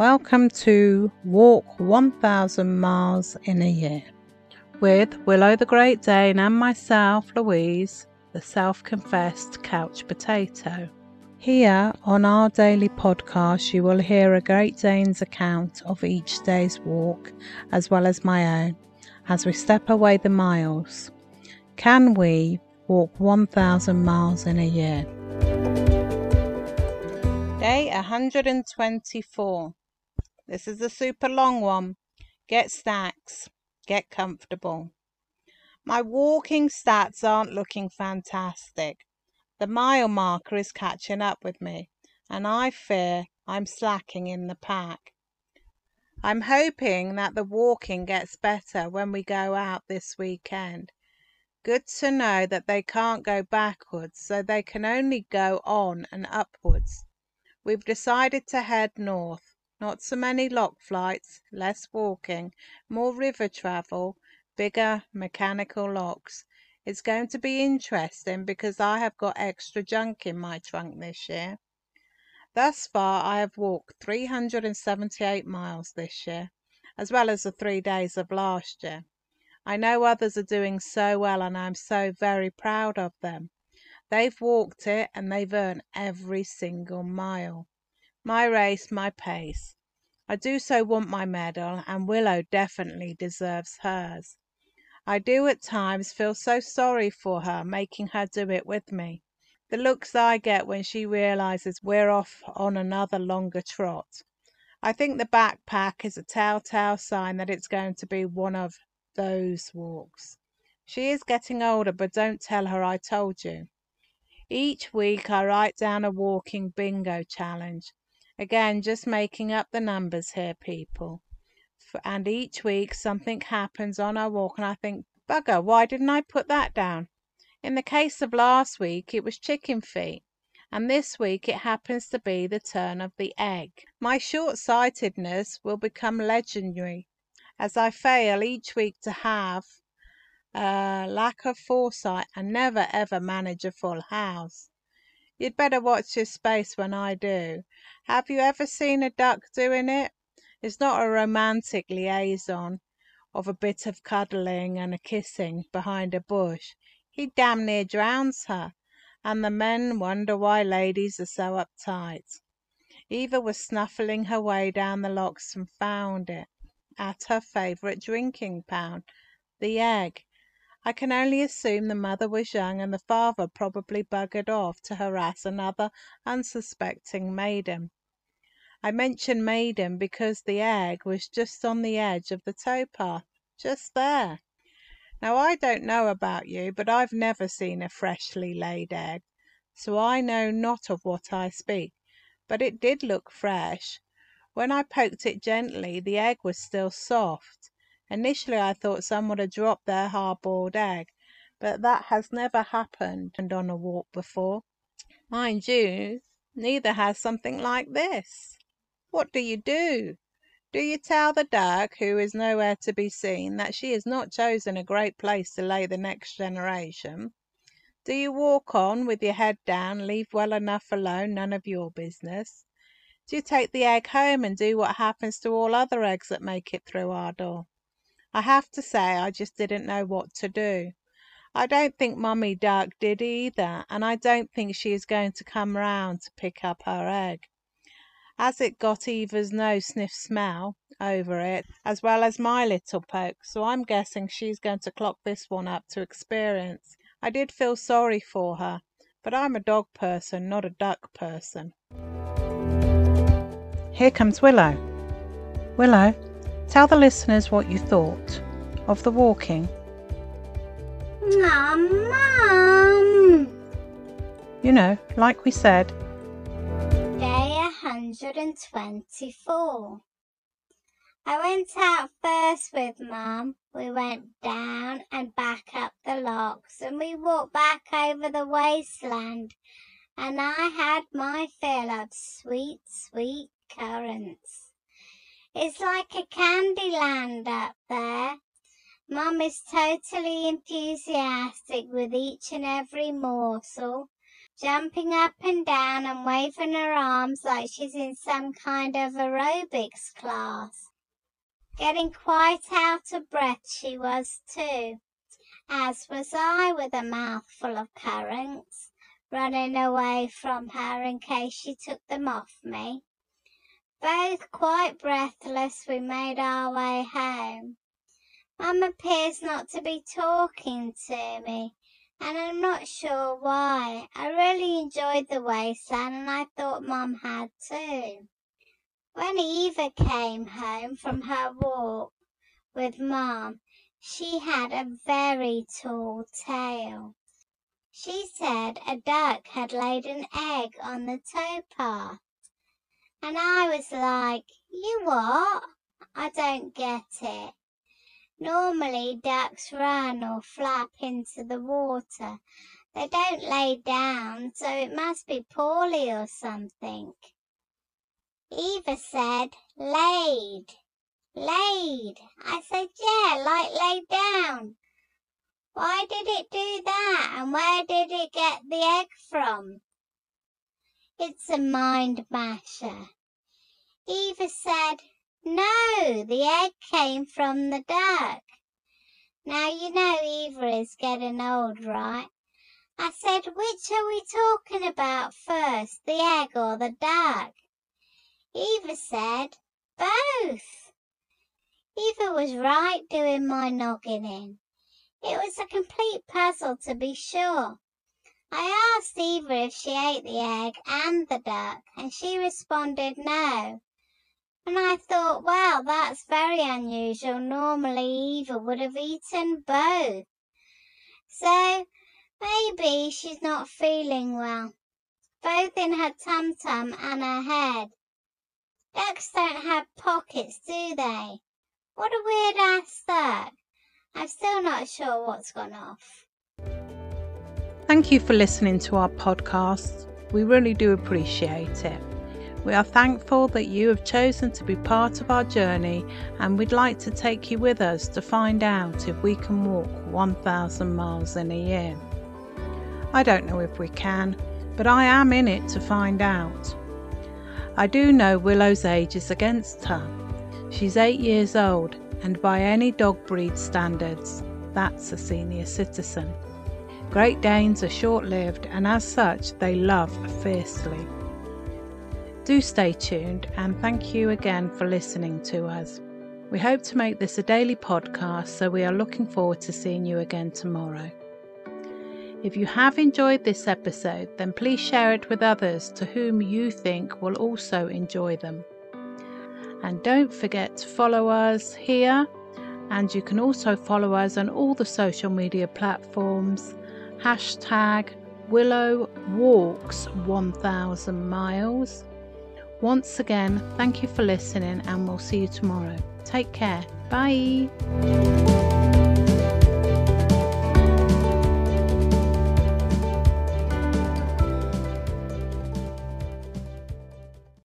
Welcome to Walk 1000 Miles in a Year with Willow the Great Dane and myself, Louise, the self confessed couch potato. Here on our daily podcast, you will hear a Great Dane's account of each day's walk as well as my own as we step away the miles. Can we walk 1000 miles in a year? Day 124. This is a super long one. Get snacks. Get comfortable. My walking stats aren't looking fantastic. The mile marker is catching up with me, and I fear I'm slacking in the pack. I'm hoping that the walking gets better when we go out this weekend. Good to know that they can't go backwards, so they can only go on and upwards. We've decided to head north. Not so many lock flights, less walking, more river travel, bigger mechanical locks. It's going to be interesting because I have got extra junk in my trunk this year. Thus far, I have walked 378 miles this year, as well as the three days of last year. I know others are doing so well, and I'm so very proud of them. They've walked it and they've earned every single mile. My race, my pace. I do so want my medal, and Willow definitely deserves hers. I do at times feel so sorry for her, making her do it with me. The looks I get when she realizes we're off on another longer trot. I think the backpack is a telltale sign that it's going to be one of those walks. She is getting older, but don't tell her I told you. Each week I write down a walking bingo challenge. Again, just making up the numbers here, people. And each week something happens on our walk, and I think, bugger, why didn't I put that down? In the case of last week, it was chicken feet, and this week it happens to be the turn of the egg. My short sightedness will become legendary as I fail each week to have a lack of foresight and never ever manage a full house. You'd better watch your space when I do. Have you ever seen a duck doing it? It's not a romantic liaison of a bit of cuddling and a kissing behind a bush. He damn near drowns her, and the men wonder why ladies are so uptight. Eva was snuffling her way down the locks and found it at her favourite drinking pound, the egg. I can only assume the mother was young and the father probably buggered off to harass another unsuspecting maiden. I mention maiden because the egg was just on the edge of the towpath, just there. Now I don't know about you, but I've never seen a freshly laid egg, so I know not of what I speak, but it did look fresh. When I poked it gently, the egg was still soft. Initially I thought someone had dropped their hard boiled egg, but that has never happened and on a walk before. Mind you, neither has something like this. What do you do? Do you tell the duck, who is nowhere to be seen, that she has not chosen a great place to lay the next generation? Do you walk on with your head down, leave well enough alone, none of your business? Do you take the egg home and do what happens to all other eggs that make it through our door? I have to say I just didn't know what to do. I don't think Mummy Duck did either, and I don't think she is going to come round to pick up her egg. As it got Eva's nose sniff smell over it, as well as my little poke, so I'm guessing she's going to clock this one up to experience. I did feel sorry for her, but I'm a dog person, not a duck person. Here comes Willow. Willow, Tell the listeners what you thought of the walking. Mum, Mum. You know, like we said. Day 124. I went out first with Mum. We went down and back up the locks and we walked back over the wasteland. And I had my fill of sweet, sweet currants. It's like a candy land up there. Mum is totally enthusiastic with each and every morsel. jumping up and down and waving her arms like she's in some kind of aerobics class. Getting quite out of breath she was too, as was I with a mouthful of currants, running away from her in case she took them off me. Both quite breathless, we made our way home. Mum appears not to be talking to me, and I'm not sure why. I really enjoyed the wasteland, and I thought Mum had too. When Eva came home from her walk with Mum, she had a very tall tail. She said a duck had laid an egg on the towpath. And I was like, you what? I don't get it. Normally ducks run or flap into the water. They don't lay down, so it must be poorly or something. Eva said, laid. Laid. I said, yeah, like laid down. Why did it do that? And where did it get the egg from? It's a mind masher. Eva said, No, the egg came from the duck. Now you know Eva is getting old, right? I said, which are we talking about first, the egg or the duck? Eva said, both. Eva was right doing my noggin in. It was a complete puzzle to be sure. I asked Eva if she ate the egg and the duck, and she responded no. And I thought, well, that's very unusual. Normally Eva would have eaten both. So maybe she's not feeling well. Both in her tum tum and her head. Ducks don't have pockets, do they? What a weird ass duck. I'm still not sure what's gone off. Thank you for listening to our podcast. We really do appreciate it. We are thankful that you have chosen to be part of our journey and we'd like to take you with us to find out if we can walk 1,000 miles in a year. I don't know if we can, but I am in it to find out. I do know Willow's age is against her. She's eight years old, and by any dog breed standards, that's a senior citizen. Great Danes are short lived and as such they love fiercely. Do stay tuned and thank you again for listening to us. We hope to make this a daily podcast, so we are looking forward to seeing you again tomorrow. If you have enjoyed this episode, then please share it with others to whom you think will also enjoy them. And don't forget to follow us here, and you can also follow us on all the social media platforms hashtag Willow Walks 1000 miles. Once again, thank you for listening, and we'll see you tomorrow. Take care. Bye.